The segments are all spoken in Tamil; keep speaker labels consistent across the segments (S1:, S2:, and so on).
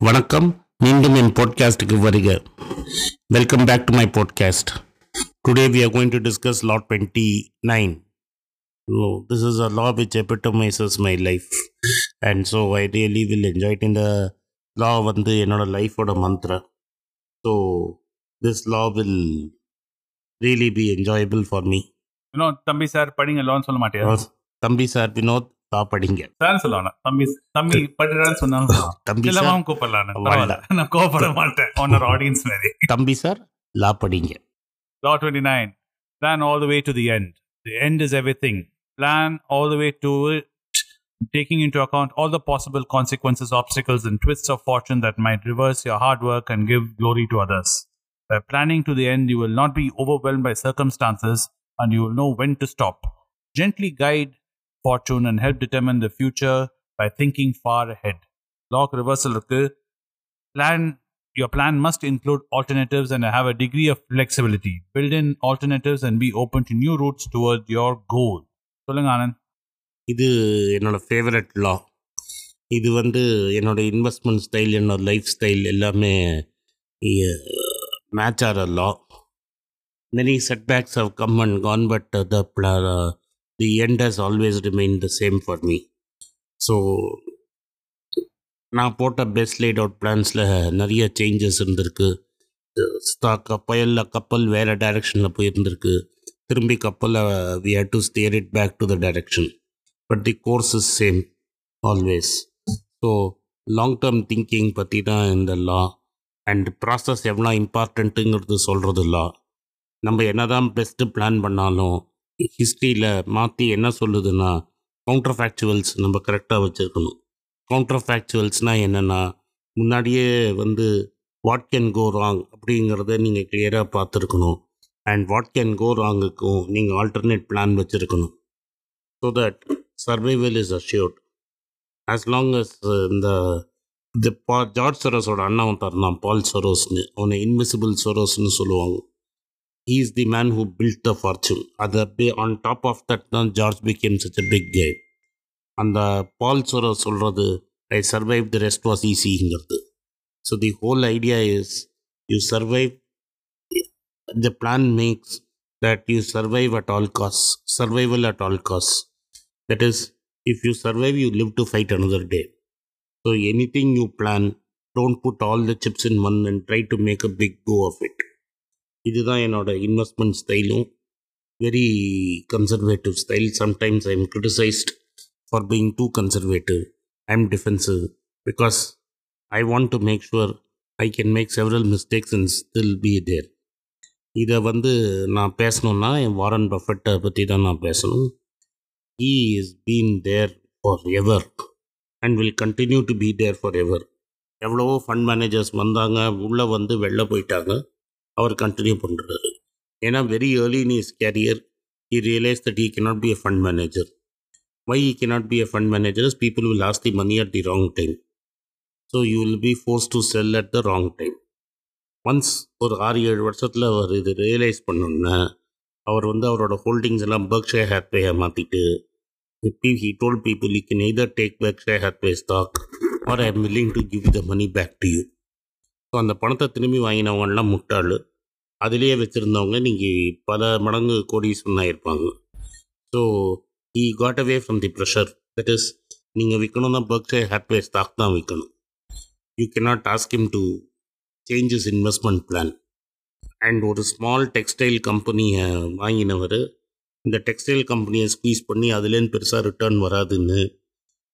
S1: வணக்கம். மீண்டும் என் பாட்காஸ்டுக்கு வருக. Welcome back to my podcast today we are going to discuss law twenty nine this is a law which epitomises my life and so I really will enjoyed இந்த லா வந்து என்னோட லைஃபோட mantra so this law will really be enjoyable for
S2: me தம்பி சார் படிங்க லோன் சொல்ல மாட்டியா
S1: தம்பி சார் வினோத் லா படிங்க
S2: சார் சொல்லணும் தம்பி தம்பி படிக்கிறான்னு சொன்னாலும் சொல்லலாம்.
S1: தம்பி
S2: இல்ல
S1: சார்
S2: மாம் கூப்பிடலாம் பரவாயில்ல நான் கோவப்பட மாட்டேன் உன்னோட ஆடியன்ஸ் மாதிரி
S1: தம்பி சார் லா படிங்க
S2: Law 29. Plan all the way to the end. The end is everything. Plan all the way to it, taking into account all the possible consequences, obstacles, and twists of fortune that might reverse your hard work and give glory to others. By planning to the end, you will not be overwhelmed by circumstances and you will know when to stop. Gently guide fortune and help determine the future by thinking far ahead. Lock reversal இருக்கு. plan your plan must include alternatives and have a degree of flexibility. Build in alternatives and be open to new routes toward your goal. சொல்லுங்க ஆனந்த்
S1: இது என்னோட ஃபேவரட் லா இது வந்து என்னோட இன்வெஸ்ட்மெண்ட் ஸ்டைல் என்னோட லைஃப் ஸ்டைல் எல்லாமே மேட்ச் ஆகிற law many setbacks have come and gone but the the end has always remain the same for me so நான் போட்ட பெஸ்ட் லேட் அவுட் பிளான்ஸில் நிறைய சேஞ்சஸ் இருந்திருக்கு. ஸ்டாக் புயலில் கப்பல் வேறு டைரெக்ஷனில் போயிருந்திருக்கு. திரும்பி கப்பலை we had to steer it back to the direction but the course is same always so long term thinking பற்றி தான் இந்த லா அண்ட் ப்ராசஸ் எவ்வளோ இம்பார்ட்டண்ட்டுங்கிறது சொல்கிறது லா நம்ம என்ன தான் பெஸ்ட்டு பிளான் பண்ணாலும் ஹிஸ்ட்ரியில் மாற்றி என்ன சொல்லுதுன்னா கவுண்டர் ஃபேக்சுவல்ஸ் நம்ம கரெக்டாக வச்சுருக்கணும். கவுண்டர் ஃபேக்சுவல்ஸ்னால் என்னென்னா முன்னாடியே வந்து வாட் கேன் கோ ராங் அப்படிங்கிறத நீங்கள் கிளியராக பார்த்துருக்கணும். அண்ட் வாட் கேன் கோ ராங்குக்கும் நீங்கள் ஆல்டர்னேட் பிளான் வச்சுருக்கணும். So that survival is assured as long as இந்த இந்த பா ஜார்ஜ் சரோஸோட அண்ணன் தரலாம் பால் சரோஸ்னு அவனை இன்விசிபிள் சரோஸ்னு சொல்லுவாங்க. he is the man who built the fortune அதை அப்படியே ஆன் டாப் ஆஃப் தட் தான் George became such a big K அந்த பால் சோரோ சொல்கிறது I survive the rest was ஈஸிங்கிறது so the whole idea is you survive the plan makes that you survive at all costs survival at all costs that is if you survive you live to fight another day so anything you plan don't put all the chips in one and try to make a big go of it இதுதான் என்னோட investment ஸ்டைலும் very conservative style sometimes I am criticised for being too conservative I am defensive because I want to make sure I can make several mistakes and still be there இதை வந்து நான் பேசணுன்னா என் வாரன் பஃபெட்டை பற்றி தான் நான் பேசணும். He is been there forever and will continue to be there forever எவ்வளவோ ஃபண்ட் மேனேஜர்ஸ் வந்தாங்க உள்ளே வந்து வெளில போயிட்டாங்க. அவர் கண்டினியூ பண்ணுறாரு ஏன்னா very early in his career he realized that he cannot be a fund manager. Why he cannot be a fund manager is people will ask the money at the wrong time. So you will be force to sell at the wrong time once ஒரு ஆறு ஏழு வருஷத்தில் அவர் இது ரியலைஸ் பண்ணோன்னே அவர் வந்து அவரோட ஹோல்டிங்ஸ் எல்லாம் பர்க்ஷே ஹேத்வேயை மாற்றிட்டு he told people you can either take Berkshire Hathaway stock or I am willing to give the money back to you so அந்த பணத்தை திரும்பி வாங்கினவங்கலாம் முட்டாள் அதிலேயே வச்சுருந்தவங்க நீங்கள் பல மடங்கு கோடீஸ்வரன் இருப்பாங்க. So he got away from the pressure that is நீங்கள் விற்கணும்னா பர்க்ஷே ஹேத்வே ஸ்டாக் தான் விற்கணும் you cannot ask him to changes investment plan and ஒரு ஸ்மால் டெக்ஸ்டைல் கம்பெனியை வாங்கினவர் இந்த டெக்ஸ்டைல் கம்பெனியை ஸ்பீஸ் பண்ணி அதுலேருந்து பெருசாக ரிட்டர்ன் வராதுன்னு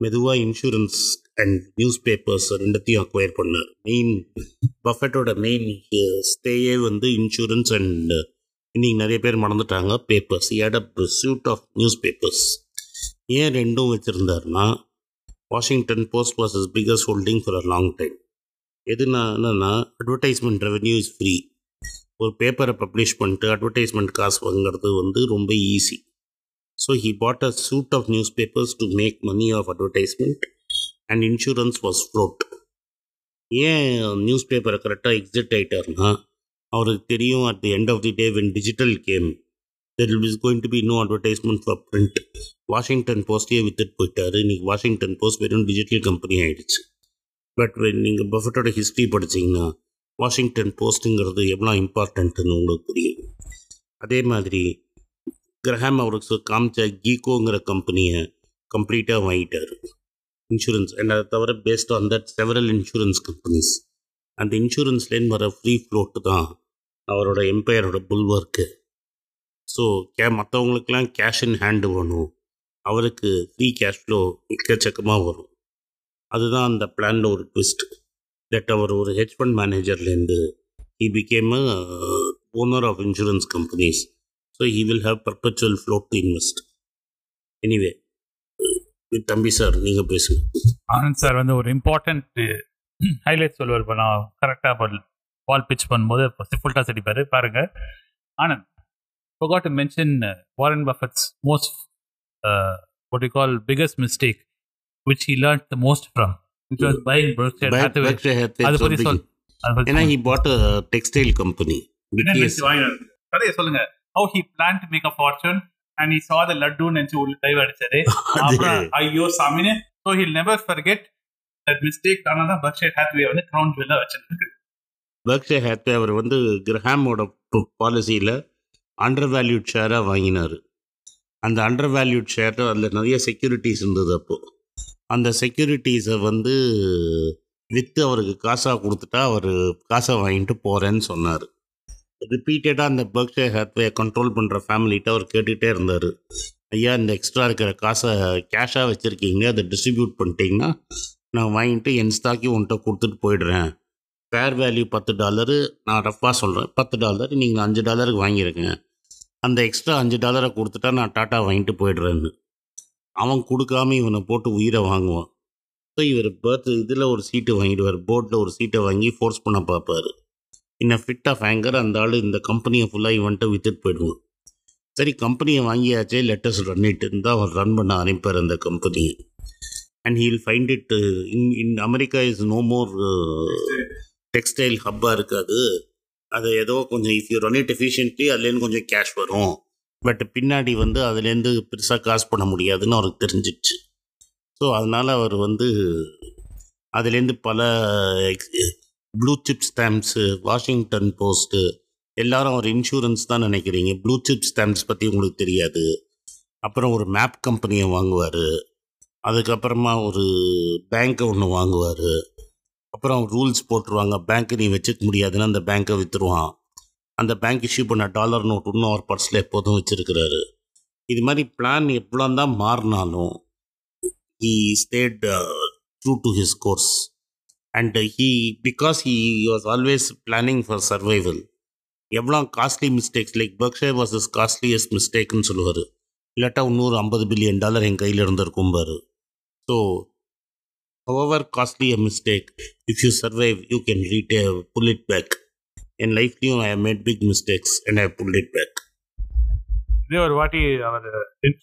S1: மெதுவாக இன்சூரன்ஸ் அண்ட் நியூஸ் பேப்பர்ஸ் ரெண்டத்தையும் அக்வயர் பண்ணார். மெயின் பஃபெட்டோட மெயின் ஸ்டேயே வந்து இன்சூரன்ஸ் அண்ட் இன்னைக்கு நிறைய பேர் மறந்துட்டாங்க. Papers ate up suite of newspapers ஏன் ரெண்டும் வச்சுருந்தாருன்னா Washington Post was his biggest holding for a long time எதுனா என்னென்னா அட்வர்டைஸ்மெண்ட் ரெவன்யூ இஸ் ஃப்ரீ ஒரு பேப்பரை பப்ளிஷ் பண்ணிட்டு அட்வர்டைஸ்மெண்ட் காசு வாங்குறது வந்து ரொம்ப easy so he bought a suite of newspapers to make money of advertisement and insurance was float ஏன் நியூஸ் பேப்பரை கரெக்டாக எக்ஸிட் ஆகிட்டார்னா அவருக்கு தெரியும் at the end of the day when digital came there is going to be no advertisement for print Washington போஸ்ட்லேயே வித்துட்டு போயிட்டார். இன்றைக்கி வாஷிங்டன் போஸ்ட் வெறும் டிஜிட்டல் கம்பெனி ஆகிடுச்சு பட் நீங்கள் பஃபட்டோட ஹிஸ்ட்ரி படிச்சிங்கன்னா வாஷிங்டன் போஸ்ட்டுங்கிறது எவ்வளோ இம்பார்ட்டன்ட்டுன்னு உங்களுக்கு புரியும். அதே மாதிரி கிரஹாம் அவருக்கு காமிச்ச கீகோங்கிற கம்பெனியை கம்ப்ளீட்டாக வாங்கிட்டார். இன்சூரன்ஸ் அண்ட் அதை தவிர based on that several insurance companies அந்த இன்சூரன்ஸ்லேருந்து வர ஃப்ரீ ஃப்ளோட்டு தான் அவரோட எம்பையரோட புல்வர்க்கு ஸோ கே மற்றவங்களுக்கெல்லாம் கேஷ் இன் ஹேண்டு வேணும். அவருக்கு ஃப்ரீ கேஷ் ஃப்ளோ எக்கச்சக்கமாக வரும். அதுதான் அந்த பிளானில் ஒரு ட்விஸ்ட் தட் அவர் ஒரு hedge fund மேனேஜர்லேருந்து he became a owner of insurance companies so he will have perpetual float to invest anyway தம்பி சார் நீங்கள் பேசுங்க
S2: ஆனந்த் சார் வந்து ஒரு இம்பார்ட்டன்ட் ஹைலைட் சொல்லுவார் இப்போ நான் கரெக்டாக பால் பிச் பண்ணும்போது ஃபுல்டாக அடிப்பார் பாருங்க Anand forgot to mention uh, Warren Buffett's most, uh, what you call, biggest mistake, which he learned the most from, which was buying Berkshire
S1: Back-
S2: Hathaway.
S1: Berkshire Hathaway
S2: அது பத்தி
S1: சொல்றீங்க.
S2: சொல்
S1: ஏன்னா. He
S2: bought textile company? கதையை சொல்லுங்க how he planned to make a fortune and he saw the laddu நினைச்சு உள்ள டைவ் அடிச்சாரு அப்புறம் ஐயோ சாமின்னு so he'll never forget that mistake அதனால தான் Berkshire Hathaway வந்து crown jewel வச்சிருக்கு
S1: பர்க்ஷர் ஹேத்வே அவர் வந்து கிரஹாமோட பாலிசியில் அண்டர் வேல்யூட் ஷேராக வாங்கினார். அந்த அண்டர் வேல்யூட் ஷேர் அதில் நிறைய செக்யூரிட்டிஸ் இருந்தது அப்போது அந்த செக்யூரிட்டிஸை வந்து விற்று அவருக்கு காசாக கொடுத்துட்டா அவர் காசை வாங்கிட்டு போகிறேன்னு சொன்னார். ரிப்பீட்டடாக அந்த பர்க்ஷே ஹேத்வே கண்ட்ரோல் பண்ணுற ஃபேமிலிகிட்ட அவர் கேட்டுகிட்டே இருந்தார். ஐயா இந்த எக்ஸ்ட்ரா இருக்கிற காசை கேஷாக வச்சுருக்கீங்க அதை டிஸ்ட்ரிபியூட் பண்ணிட்டீங்கன்னா நான் வாங்கிட்டு என் ஸ்டாக்கி உன்கிட்ட கொடுத்துட்டு போயிடுறேன். ஃபேர் வேல்யூ பத்து டாலரு நான் ரஃபாக சொல்கிறேன் பத்து டாலர் நீங்கள் அஞ்சு டாலருக்கு வாங்கியிருங்க அந்த எக்ஸ்ட்ரா அஞ்சு டாலரை கொடுத்துட்டா நான் டாட்டா வாங்கிட்டு போயிடுறேன்னு. அவன் கொடுக்காம இவனை போட்டு உயிரை வாங்குவான். ஸோ இவர் பர்த் இதில் ஒரு சீட்டு வாங்கிடுவார். போர்ட்டில் ஒரு சீட்டை வாங்கி ஃபோர்ஸ் பண்ண பார்ப்பார். இன்னும் ஃபிட் ஆஃப் ஆங்கர் அந்த ஆள் இந்த கம்பெனியை ஃபுல்லாக இவன்ட்டு வித்துட்டு போயிடுவோம் சரி கம்பெனியை வாங்கியாச்சே லெட்டர்ஸ் ரன் இட் இருந்தால் அவர் ரன் பண்ண ஆரம்பிப்பார் அந்த கம்பெனியை and he'll find it in in America is no more textile ஹப்பாக இருக்காது. அது ஏதோ கொஞ்சம் if you run it efficiently அதுலேருந்து கொஞ்சம் கேஷ் வரும். பட் பின்னாடி வந்து அதுலேருந்து பெருசாக காசு பண்ண முடியாதுன்னு அவருக்கு தெரிஞ்சிடுச்சு. ஸோ அதனால் அவர் வந்து அதுலேருந்து பல blue chip stamps Washington Post எல்லாரும் ஒரு இன்சூரன்ஸ் தான் நினைக்கிறீங்க. ப்ளூ சிப் ஸ்டாம்ப்ஸ் பற்றி உங்களுக்கு தெரியாது. அப்புறம் ஒரு மேப் கம்பெனியை வாங்குவார். அதுக்கப்புறமா ஒரு பேங்க்கை ஒன்று வாங்குவார். அப்புறம் ரூல்ஸ் போட்டுருவாங்க. பேங்க்கை நீ வச்சுக்க முடியாதுன்னு அந்த பேங்க்கை விற்றுருவான் அந்த பேங்க் இஷ்யூ பண்ண டாலர் நோட் இன்னும் அவர் பர்ஸில் எப்போதும் வச்சுருக்கிறாரு. இது மாதிரி பிளான் எவ்வளோ தான் மாறினாலும் he stayed true to his course and he because he was always planning for survival எவ்வளோ costly mistakes like Berkshire was is costliest மிஸ்டேக்னு சொல்லுவார். இல்லாட்டா இன்னொரு ஐம்பது பில்லியன் டாலர் என் கையில் இருந்திருக்கும்பாரு so however costly a mistake if you survive you can read pull it back. In life, you know, I have made big mistakes and I have pulled it
S2: இதே ஒரு வாட்டி அவர்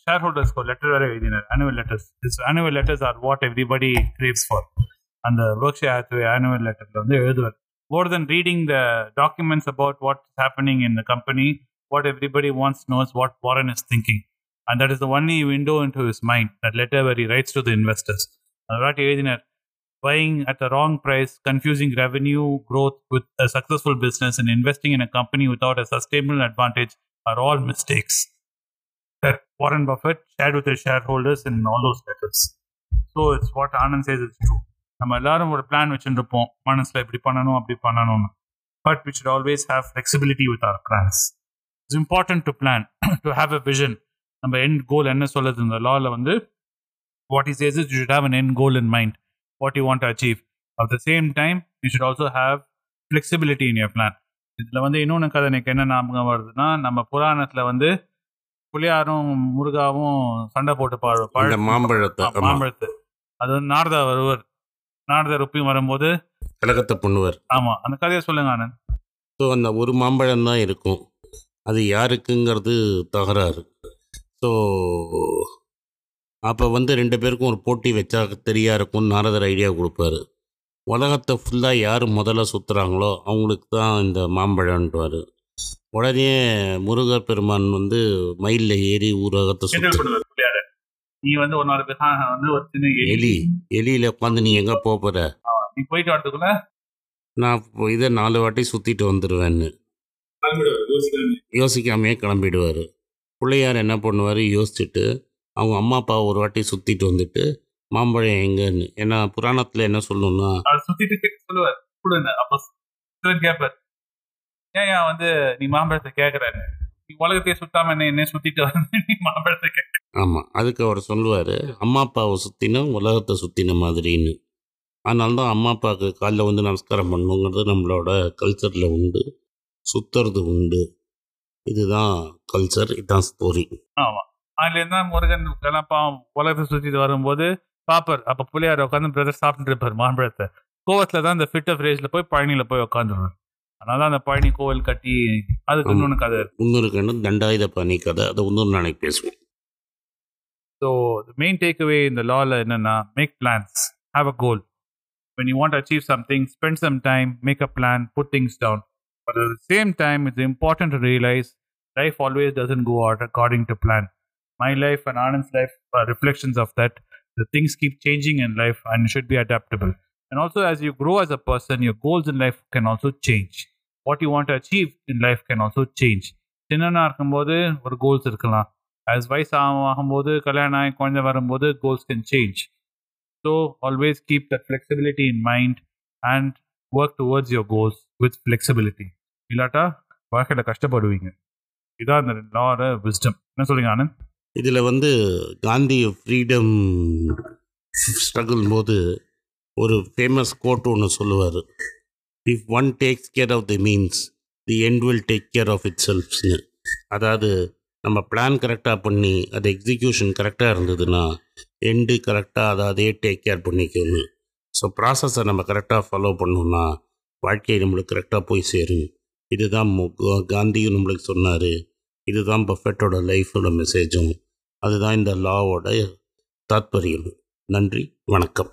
S2: ஷேர் ஹோல்டர்ஸ்க்கு ஒரு லெட்டர் வேறு எழுதினார். Annual letters this annual letters are what everybody craves for அந்த ஒர்க் ஹேத்வே ஆனுவல் லெட்டர்ல வந்து எழுதுவார் more then reading the documents about what is happening in the company what everybody wants knows what Warren is thinking and that is the only window in to his mind that letter very writes to the investors அந்த வாட்டி எழுதினார் buying at the wrong price, confusing revenue growth with a successful business, and investing in a company without a sustainable advantage are all mistakes that Warren Buffett shared with his shareholders in all those letters. So it's what Anand says is true. நம்ம எல்லாரும் ஒரு பிளான் வச்சுருப்போம் மனசில் இப்படி பண்ணணும் அப்படி பண்ணணும்னு. But we should always have flexibility with our plans it's important to plan to have a vision நம்ம எண்ட் கோல் என்ன சொல்லுது? இந்த லாவில் வந்து what is is you should have an end goal in mind what you want to achieve. At the same time, you should also have flexibility in your plan. இதில் வந்து இன்னொன்று கதை எனக்கு என்ன ஞாபகம் வருதுன்னா நம்ம புராணத்தில் வந்து புளியாரும் முருகாவும் சண்டை போட்டு பாடு
S1: மாம்பழத்தை
S2: மாம்பழத்து. அது வந்து நாரதா வருவர் நாரதர் உப்பையும் வரும்போது
S1: கலகத்தை பண்ணுவார்.
S2: ஆமா அந்த கதையை சொல்லுங்க ஆனந்த்.
S1: ஸோ அந்த ஒரு மாம்பழம் தான் இருக்கும். அது யாருக்குங்கிறது தகராறு. ஸோ அப்போ வந்து ரெண்டு பேருக்கும் ஒரு போட்டி வச்சா தெரியா இருக்கும்னு நாரதர் ஐடியா கொடுப்பாரு. உலகத்தை ஃபுல்லாக யார் முதல்ல சுற்றுறாங்களோ அவங்களுக்கு தான் இந்த மாம்பழம்ன்றார் உடனே முருகர் பெருமான் வந்து மயிலில் ஏறி ஊரகத்தை சுற்று
S2: நீ வந்து நாலு பேர் வந்து ஒரு சின்ன எலி
S1: எலி எலியில் உட்காந்து நீ எங்கே போக போகிற
S2: நீ போயிட்டு வரதுக்குள்ள?
S1: நான் இதை நாலு வாட்டி சுற்றிட்டு வந்துடுவேன்னு யோசிக்காமையே கிளம்பிடுவார். பிள்ளையார் என்ன பண்ணுவார் யோசிச்சுட்டு அவங்க அம்மா அப்பா ஒரு வாட்டி சுற்றிட்டு வந்துட்டு மாம்பழம் எங்கன்னு ஏன்னா புராணத்தில் என்ன சொல்லணும்னா
S2: சுத்திட்டு சொல்லுவார் அப்ப கேட்பார் ஏன் வந்து நீ மாம்பழத்தை கேட்கறன்னு நீ உலகத்தையே சுத்தாம என்ன என்ன சுத்திட்டு வந்து நீ மாம்பழத்தை கேட்க
S1: ஆமாம் அதுக்கு அவர் சொல்லுவார் அம்மா அப்பாவை சுற்றின உலகத்தை சுற்றின மாதிரின்னு. அதனால தான் அம்மா அப்பாவுக்கு காலைல வந்து நமஸ்காரம் பண்ணணுங்கிறது நம்மளோட கல்ச்சரில் உண்டு சுற்றுறது உண்டு. இதுதான் கல்ச்சர் இதுதான் ஸ்டோரி
S2: ஆமா. அதுல இருந்தா முருகன் பாவம் உலகத்தை சுத்திட்டு வரும்போது பாப்பர். அப்ப புள்ளையார் உட்காந்து பிரதர் சாப்பிட்டு இருப்பார் மாம்பழத்தை. கோவத்துல தான் இந்த ஃபிட் ஆஃப் ரேஸ்ல போய் பழனியில போய் உட்காந்துருவார். அதனால அந்த பழனி கோவில் கட்டி அதுக்கு. இன்னொன்று கதை
S1: இன்னொரு கண்ணு தண்டாயுத பனி கதை அதை இன்னொரு நாளைக்கு பேசுவோம்.
S2: ஸோ மெயின் டேக் அவே இந்த லால என்னன்னா make plans have a goal when you want to achieve something spend some time make a plan put things down but at the same time it's important to realize life always doesn't go out according to plan my life and anand's life are reflections of that the things keep changing in life and should be adaptable and also as you grow as a person your goals in life can also change what you want to achieve in life can also change சின்னனா இருக்கும்போது ஒரு கோல்ஸ் இருக்கலாம் as வயசு ஆகும்போது கல்யாணம் ஆகி குழந்தை வரும்போது goals can change so always keep that flexibility in mind and work towards your goals with flexibility இல்லாட்டா வாழ்க்கையில் கஷ்டப்படுவீங்க. இதான் அந்த லார விஸ்டம் என்ன சொல்றீங்க ஆனந்த்?
S1: இதில் வந்து காந்தி ஃப்ரீடம் ஸ்ட்ரகிள் போது ஒரு ஃபேமஸ் கோட் ஒன்று சொல்லுவார். If one takes care of the means the end will take care of it செல்ஃப்ஸ்னு அதாவது நம்ம பிளான் கரெக்டாக பண்ணி அது எக்ஸிக்யூஷன் கரெக்டாக இருந்ததுன்னா எண்டு கரெக்டாக அதை அதே டேக் கேர் பண்ணிக்கணும் ஸோ ப்ராசஸை நம்ம கரெக்டாக ஃபாலோ பண்ணோம்னா வாழ்க்கையை நம்மளுக்கு கரெக்டாக போய் சேரும். இதுதான் காந்தியும் நம்மளுக்கு சொன்னார். இதுதான் பஃபெட்டோட லைஃபோட மெசேஜும் அதுதான் இந்த லாவோட தாத்பரியம். நன்றி வணக்கம்.